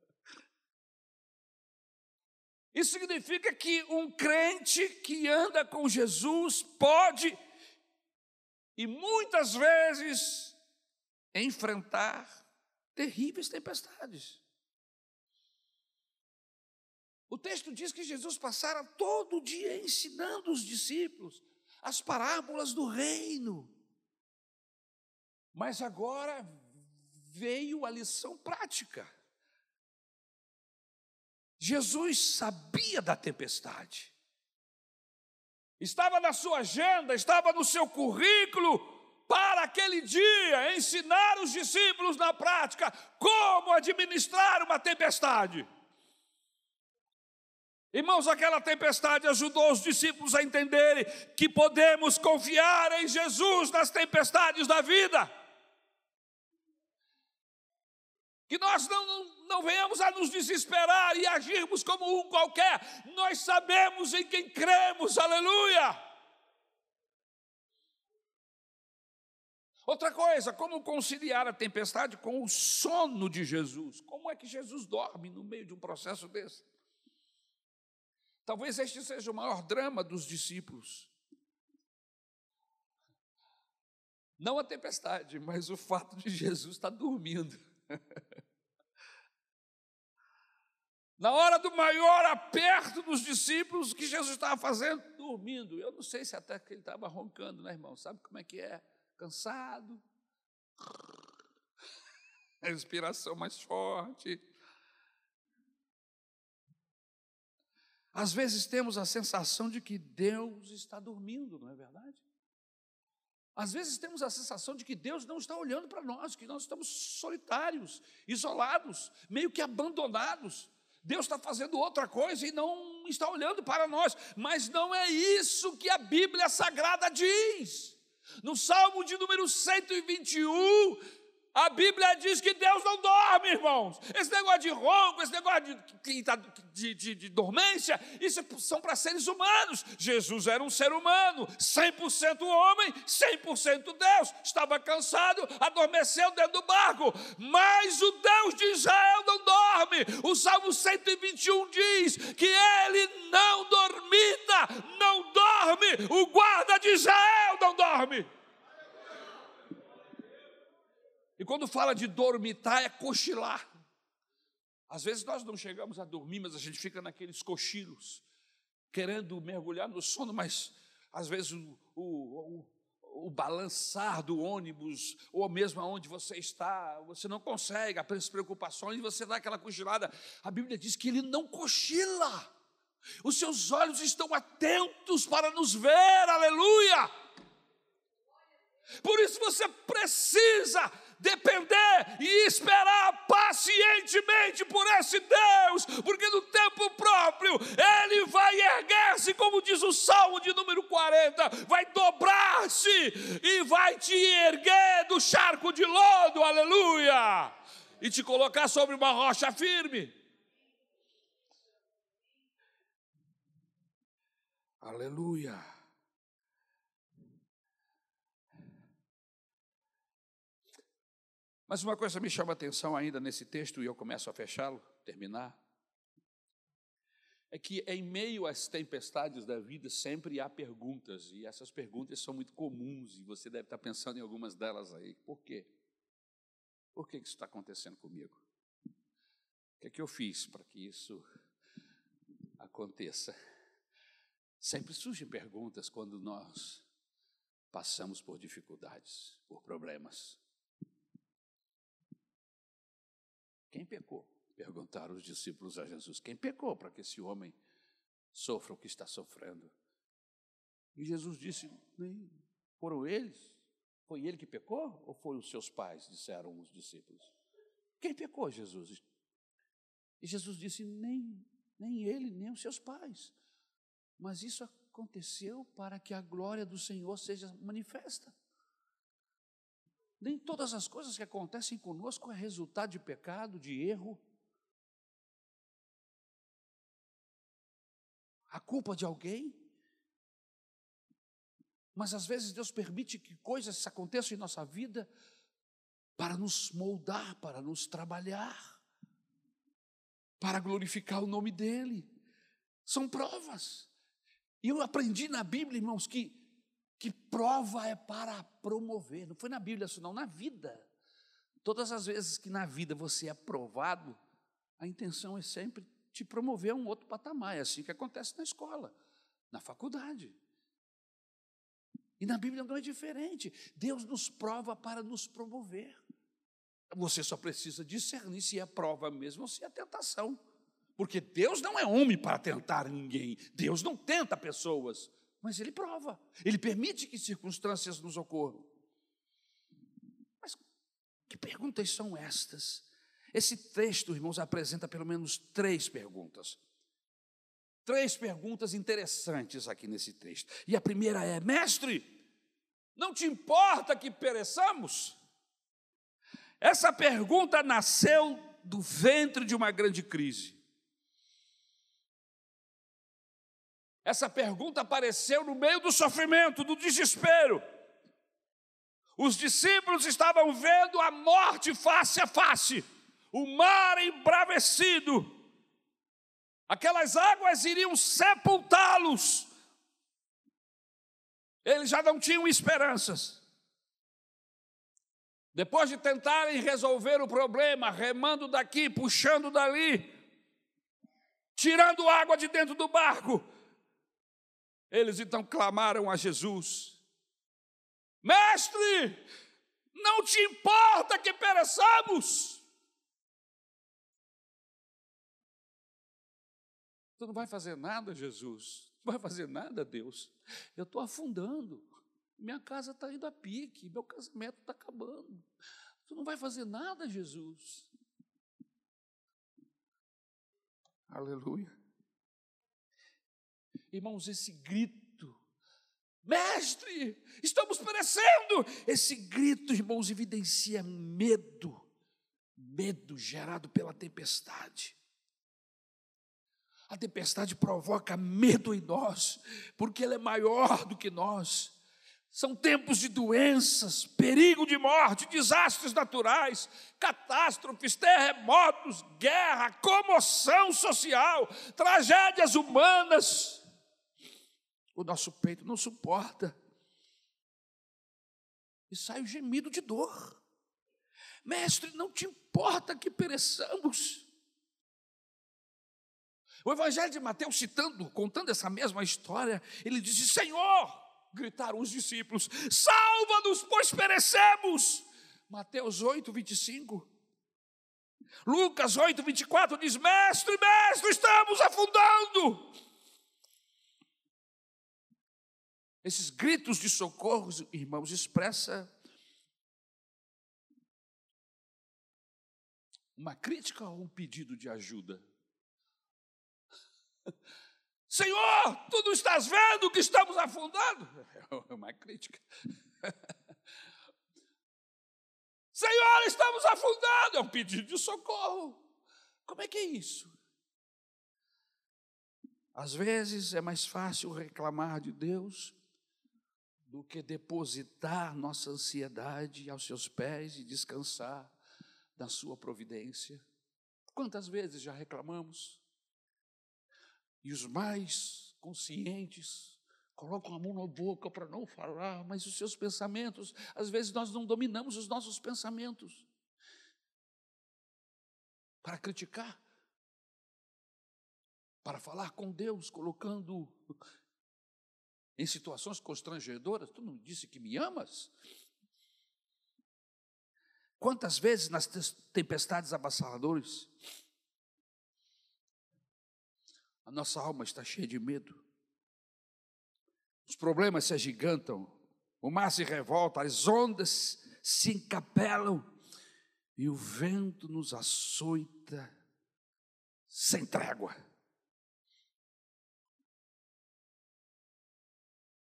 Isso significa que um crente que anda com Jesus pode, e muitas vezes, enfrentar terríveis tempestades. O texto diz que Jesus passara todo dia ensinando os discípulos as parábolas do reino. Mas agora veio a lição prática. Jesus sabia da tempestade. Estava na sua agenda, estava no seu currículo para aquele dia ensinar os discípulos na prática como administrar uma tempestade. Irmãos, aquela tempestade ajudou os discípulos a entenderem que podemos confiar em Jesus nas tempestades da vida. Que nós não, não, venhamos a nos desesperar e agirmos como um qualquer. Nós sabemos em quem cremos, aleluia. Outra coisa, como conciliar a tempestade com o sono de Jesus? Como é que Jesus dorme no meio de um processo desse? Talvez este seja o maior drama dos discípulos. Não a tempestade, mas o fato de Jesus estar dormindo. Na hora do maior aperto dos discípulos, o que Jesus estava fazendo? Dormindo. Eu não sei se até que ele estava roncando, né, irmão? Sabe como é que é? Cansado. Respiração mais forte. Às vezes temos a sensação de que Deus está dormindo, não é verdade? Às vezes temos a sensação de que Deus não está olhando para nós, que nós estamos solitários, isolados, meio que abandonados. Deus está fazendo outra coisa e não está olhando para nós, mas não é isso que a Bíblia Sagrada diz. No Salmo de número 121, a Bíblia diz que Deus não dorme, irmãos. Esse negócio de ronco, esse negócio de, de, de, de dormência, isso é são para seres humanos. Jesus era um ser humano, 100% homem, 100% Deus. Estava cansado, adormeceu dentro do barco. Mas o Deus de Israel não dorme. O Salmo 121 diz que ele não dormita, não dorme. O guarda de Israel não dorme. E quando fala de dormitar, é cochilar. Às vezes nós não chegamos a dormir, mas a gente fica naqueles cochilos, querendo mergulhar no sono, mas às vezes o, o, o, o balançar do ônibus, ou mesmo aonde você está, você não consegue, as preocupações, você dá aquela cochilada. A Bíblia diz que ele não cochila, os seus olhos estão atentos para nos ver, aleluia. Por isso você precisa depender e esperar pacientemente por esse Deus, porque no tempo próprio Ele vai erguer-se como diz o Salmo de número 40, vai dobrar-se e vai te erguer do charco de lodo, aleluia, e te colocar sobre uma rocha firme. Aleluia. Mas uma coisa me chama a atenção ainda nesse texto, e eu começo a fechá-lo, terminar. É que em meio às tempestades da vida sempre há perguntas, e essas perguntas são muito comuns, e você deve estar pensando em algumas delas aí. Por quê? Por que isso está acontecendo comigo? O que é que eu fiz para que isso aconteça? Sempre surgem perguntas quando nós passamos por dificuldades, por problemas. Quem pecou? Perguntaram os discípulos a Jesus: Quem pecou para que esse homem sofra o que está sofrendo? E Jesus disse: Nem foram eles? Foi ele que pecou ou foram os seus pais? Disseram os discípulos. Quem pecou, Jesus? E Jesus disse: Nem, nem ele, nem os seus pais. Mas isso aconteceu para que a glória do Senhor seja manifesta. Nem todas as coisas que acontecem conosco é resultado de pecado, de erro. A culpa de alguém. Mas às vezes Deus permite que coisas aconteçam em nossa vida para nos moldar, para nos trabalhar, para glorificar o nome dEle. São provas. E eu aprendi na Bíblia, irmãos, que que prova é para promover. Não foi na Bíblia isso, não, na vida. Todas as vezes que na vida você é provado, a intenção é sempre te promover a um outro patamar. É assim que acontece na escola, na faculdade. E na Bíblia não é diferente. Deus nos prova para nos promover. Você só precisa discernir se é prova mesmo ou se é tentação. Porque Deus não é homem para tentar ninguém. Deus não tenta pessoas mas ele prova, ele permite que circunstâncias nos ocorram. Mas que perguntas são estas? Esse texto, irmãos, apresenta pelo menos três perguntas. Três perguntas interessantes aqui nesse texto. E a primeira é: Mestre, não te importa que pereçamos? Essa pergunta nasceu do ventre de uma grande crise. Essa pergunta apareceu no meio do sofrimento, do desespero. Os discípulos estavam vendo a morte face a face, o mar embravecido, aquelas águas iriam sepultá-los. Eles já não tinham esperanças. Depois de tentarem resolver o problema, remando daqui, puxando dali, tirando água de dentro do barco, eles então clamaram a Jesus: Mestre, não te importa que pereçamos? Tu não vai fazer nada, Jesus. Não vai fazer nada, Deus. Eu estou afundando. Minha casa está indo a pique. Meu casamento está acabando. Tu não vai fazer nada, Jesus. Aleluia. Irmãos, esse grito, mestre, estamos perecendo. Esse grito, irmãos, evidencia medo, medo gerado pela tempestade. A tempestade provoca medo em nós, porque ela é maior do que nós. São tempos de doenças, perigo de morte, desastres naturais, catástrofes, terremotos, guerra, comoção social, tragédias humanas o nosso peito não suporta. E sai o gemido de dor. Mestre, não te importa que pereçamos. O Evangelho de Mateus, citando, contando essa mesma história, ele disse: Senhor, gritaram os discípulos, salva-nos, pois perecemos. Mateus 8, 25. Lucas 8, 24 diz: Mestre, mestre, estamos afundando. Esses gritos de socorro, irmãos, expressa uma crítica ou um pedido de ajuda? Senhor, tu não estás vendo que estamos afundando? É uma crítica. Senhor, estamos afundando. É um pedido de socorro. Como é que é isso? Às vezes é mais fácil reclamar de Deus do que depositar nossa ansiedade aos seus pés e descansar na sua providência. Quantas vezes já reclamamos? E os mais conscientes colocam a mão na boca para não falar, mas os seus pensamentos, às vezes nós não dominamos os nossos pensamentos. Para criticar, para falar com Deus, colocando em situações constrangedoras. Tu não disse que me amas? Quantas vezes nas tempestades avassaladoras, a nossa alma está cheia de medo, os problemas se agigantam, o mar se revolta, as ondas se encapelam e o vento nos açoita sem trégua.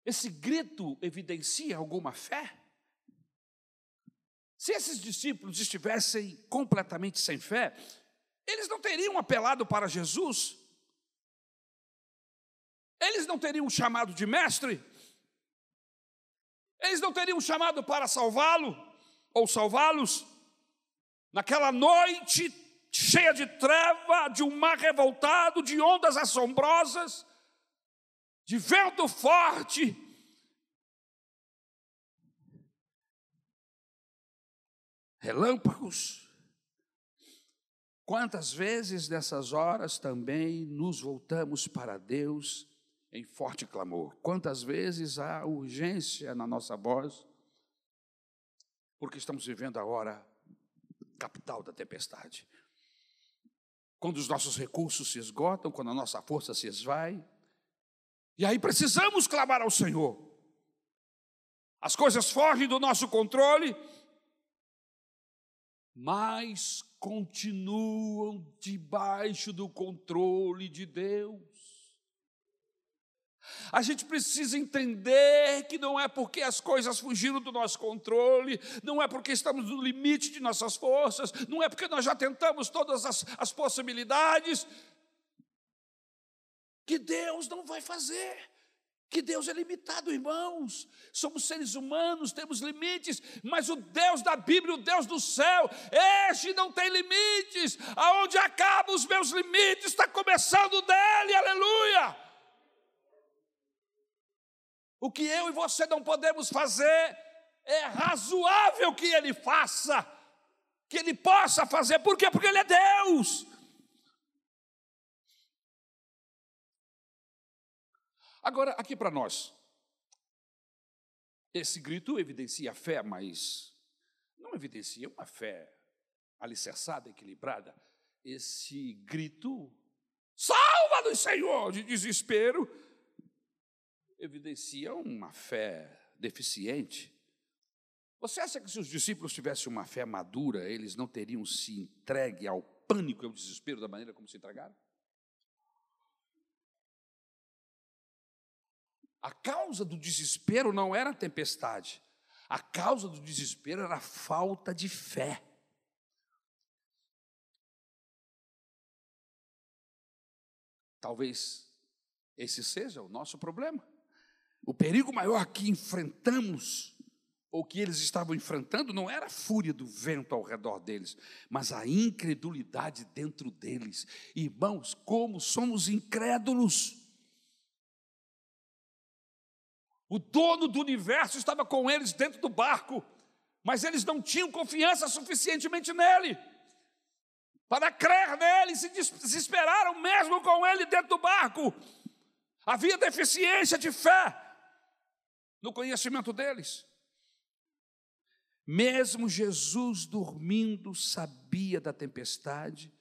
Esse grito evidencia alguma fé? Se esses discípulos estivessem completamente sem fé, eles não teriam apelado para Jesus, eles não teriam chamado de mestre, eles não teriam chamado para salvá-lo ou salvá-los. Naquela noite cheia de treva, de um mar revoltado, de ondas assombrosas, de vento forte. Relâmpagos. Quantas vezes nessas horas também nos voltamos para Deus em forte clamor? Quantas vezes há urgência na nossa voz? Porque estamos vivendo a hora capital da tempestade. Quando os nossos recursos se esgotam, quando a nossa força se esvai, e aí precisamos clamar ao Senhor. As coisas fogem do nosso controle, mas continuam debaixo do controle de Deus. A gente precisa entender que não é porque as coisas fugiram do nosso controle, não é porque estamos no limite de nossas forças, não é porque nós já tentamos todas as, as possibilidades, que Deus não vai fazer. Que Deus é limitado, irmãos. Somos seres humanos, temos limites, mas o Deus da Bíblia, o Deus do céu, este não tem limites. Aonde acabam os meus limites, está começando dele, aleluia. O que eu e você não podemos fazer, é razoável que ele faça, que ele possa fazer, por quê? Porque ele é Deus. Agora, aqui para nós, esse grito evidencia a fé, mas não evidencia uma fé alicerçada, equilibrada. Esse grito, salva-nos, Senhor, de desespero, evidencia uma fé deficiente. Você acha que se os discípulos tivessem uma fé madura, eles não teriam se entregue ao pânico e ao desespero da maneira como se entregaram? A causa do desespero não era a tempestade, a causa do desespero era a falta de fé. Talvez esse seja o nosso problema. O perigo maior que enfrentamos, ou que eles estavam enfrentando, não era a fúria do vento ao redor deles, mas a incredulidade dentro deles. Irmãos, como somos incrédulos. O dono do universo estava com eles dentro do barco, mas eles não tinham confiança suficientemente nele. Para crer nele, se desesperaram mesmo com ele dentro do barco. Havia deficiência de fé no conhecimento deles. Mesmo Jesus dormindo, sabia da tempestade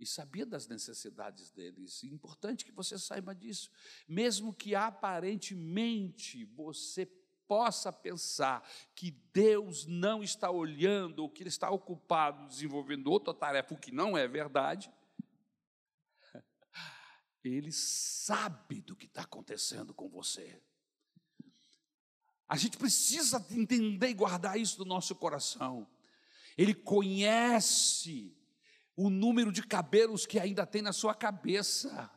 e sabia das necessidades deles. Importante que você saiba disso. Mesmo que aparentemente você possa pensar que Deus não está olhando ou que Ele está ocupado desenvolvendo outra tarefa, o que não é verdade, Ele sabe do que está acontecendo com você. A gente precisa entender e guardar isso no nosso coração. Ele conhece o número de cabelos que ainda tem na sua cabeça.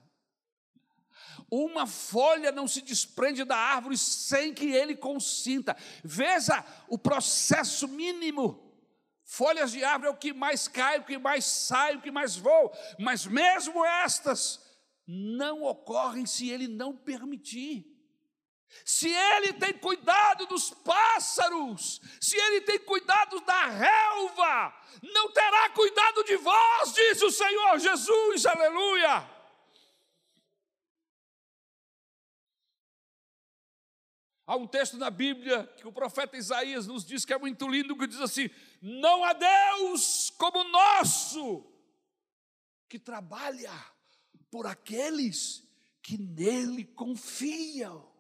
Uma folha não se desprende da árvore sem que ele consinta. Veja o processo mínimo. Folhas de árvore é o que mais cai, o que mais sai, o que mais voa. Mas mesmo estas não ocorrem se ele não permitir. Se ele tem cuidado dos pássaros, se ele tem cuidado da relva, não terá cuidado de vós, diz o Senhor Jesus, aleluia. Há um texto na Bíblia que o profeta Isaías nos diz que é muito lindo, que diz assim: Não há Deus como nosso, que trabalha por aqueles que nele confiam.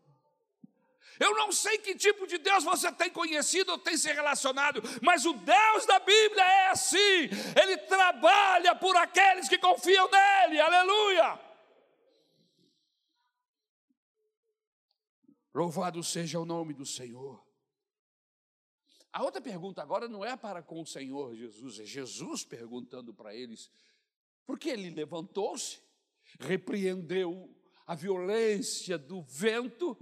Eu não sei que tipo de Deus você tem conhecido ou tem se relacionado, mas o Deus da Bíblia é assim: Ele trabalha por aqueles que confiam nele, aleluia. Louvado seja o nome do Senhor. A outra pergunta agora não é para com o Senhor Jesus, é Jesus perguntando para eles, porque ele levantou-se, repreendeu a violência do vento,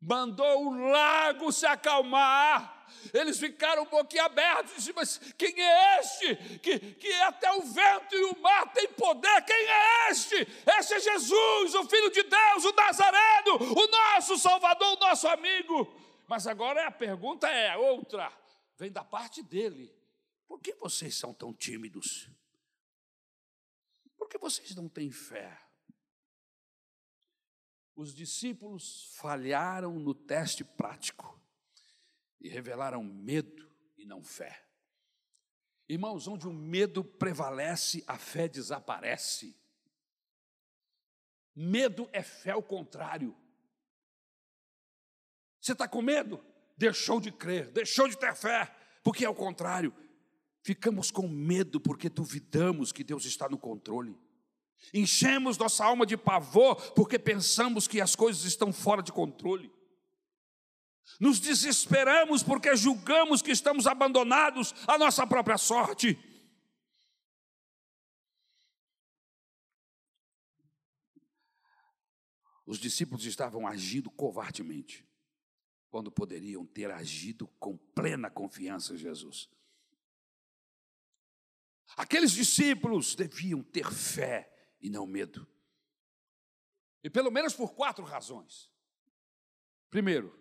mandou o lago se acalmar, eles ficaram boquiabertos e disseram, mas quem é este? Que, que até o vento e o mar têm poder, quem é este? Este é Jesus, o Filho de Deus, o Nazareno, o nosso Salvador, o nosso amigo. Mas agora a pergunta é outra, vem da parte dele. Por que vocês são tão tímidos? Por que vocês não têm fé? Os discípulos falharam no teste prático e revelaram medo e não fé. Irmãos, onde o medo prevalece, a fé desaparece. Medo é fé ao contrário. Você está com medo? Deixou de crer, deixou de ter fé, porque é o contrário. Ficamos com medo porque duvidamos que Deus está no controle. Enchemos nossa alma de pavor porque pensamos que as coisas estão fora de controle. Nos desesperamos porque julgamos que estamos abandonados à nossa própria sorte. Os discípulos estavam agindo covardemente, quando poderiam ter agido com plena confiança em Jesus. Aqueles discípulos deviam ter fé e não medo. E pelo menos por quatro razões. Primeiro,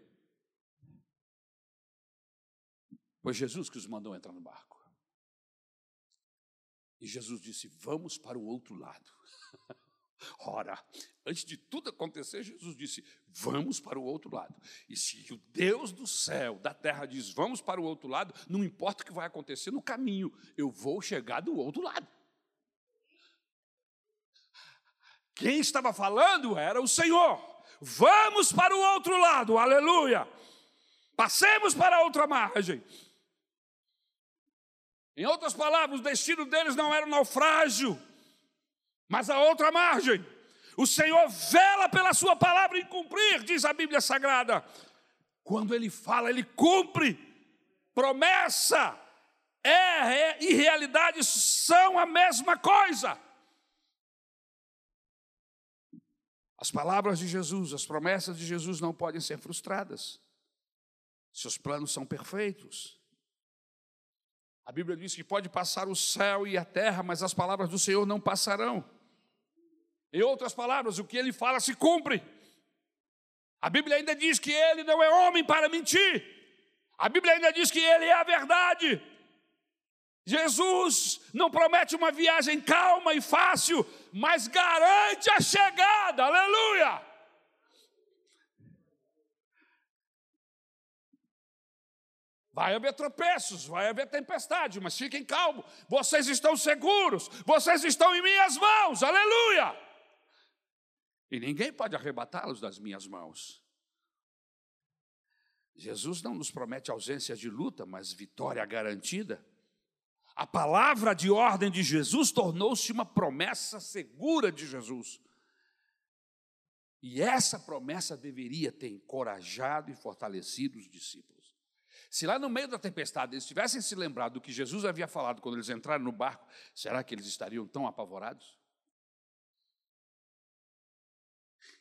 Foi Jesus que os mandou entrar no barco. E Jesus disse: Vamos para o outro lado. Ora, antes de tudo acontecer, Jesus disse: Vamos para o outro lado. E se o Deus do céu, da terra, diz: Vamos para o outro lado, não importa o que vai acontecer no caminho, eu vou chegar do outro lado. Quem estava falando era o Senhor. Vamos para o outro lado, aleluia. Passemos para a outra margem. Em outras palavras, o destino deles não era o naufrágio, mas a outra margem. O Senhor vela pela Sua palavra em cumprir, diz a Bíblia Sagrada. Quando Ele fala, Ele cumpre. Promessa é, é, e realidade são a mesma coisa. As palavras de Jesus, as promessas de Jesus não podem ser frustradas. Seus planos são perfeitos. A Bíblia diz que pode passar o céu e a terra, mas as palavras do Senhor não passarão. Em outras palavras, o que ele fala se cumpre. A Bíblia ainda diz que ele não é homem para mentir. A Bíblia ainda diz que ele é a verdade. Jesus não promete uma viagem calma e fácil, mas garante a chegada. Aleluia! Vai haver tropeços, vai haver tempestade, mas fiquem calmos, vocês estão seguros, vocês estão em minhas mãos, aleluia! E ninguém pode arrebatá-los das minhas mãos. Jesus não nos promete ausência de luta, mas vitória garantida. A palavra de ordem de Jesus tornou-se uma promessa segura de Jesus. E essa promessa deveria ter encorajado e fortalecido os discípulos. Se lá no meio da tempestade eles tivessem se lembrado do que Jesus havia falado quando eles entraram no barco, será que eles estariam tão apavorados?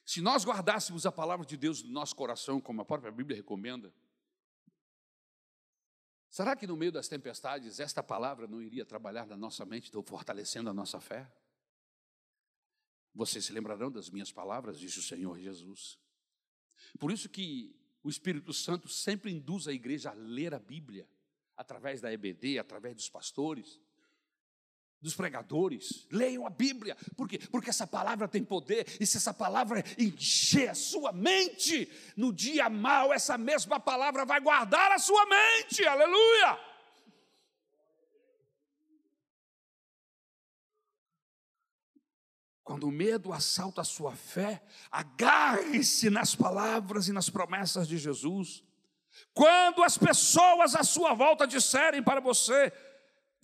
Se nós guardássemos a palavra de Deus no nosso coração, como a própria Bíblia recomenda, será que no meio das tempestades esta palavra não iria trabalhar na nossa mente, fortalecendo a nossa fé? Vocês se lembrarão das minhas palavras, disse o Senhor Jesus. Por isso que o Espírito Santo sempre induz a igreja a ler a Bíblia, através da EBD, através dos pastores, dos pregadores. Leiam a Bíblia, por quê? Porque essa palavra tem poder, e se essa palavra encher a sua mente, no dia mal, essa mesma palavra vai guardar a sua mente, aleluia! Quando o medo assalta a sua fé, agarre-se nas palavras e nas promessas de Jesus. Quando as pessoas à sua volta disserem para você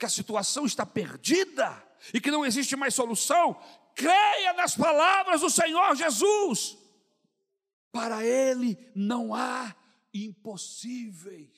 que a situação está perdida e que não existe mais solução, creia nas palavras do Senhor Jesus. Para Ele não há impossíveis.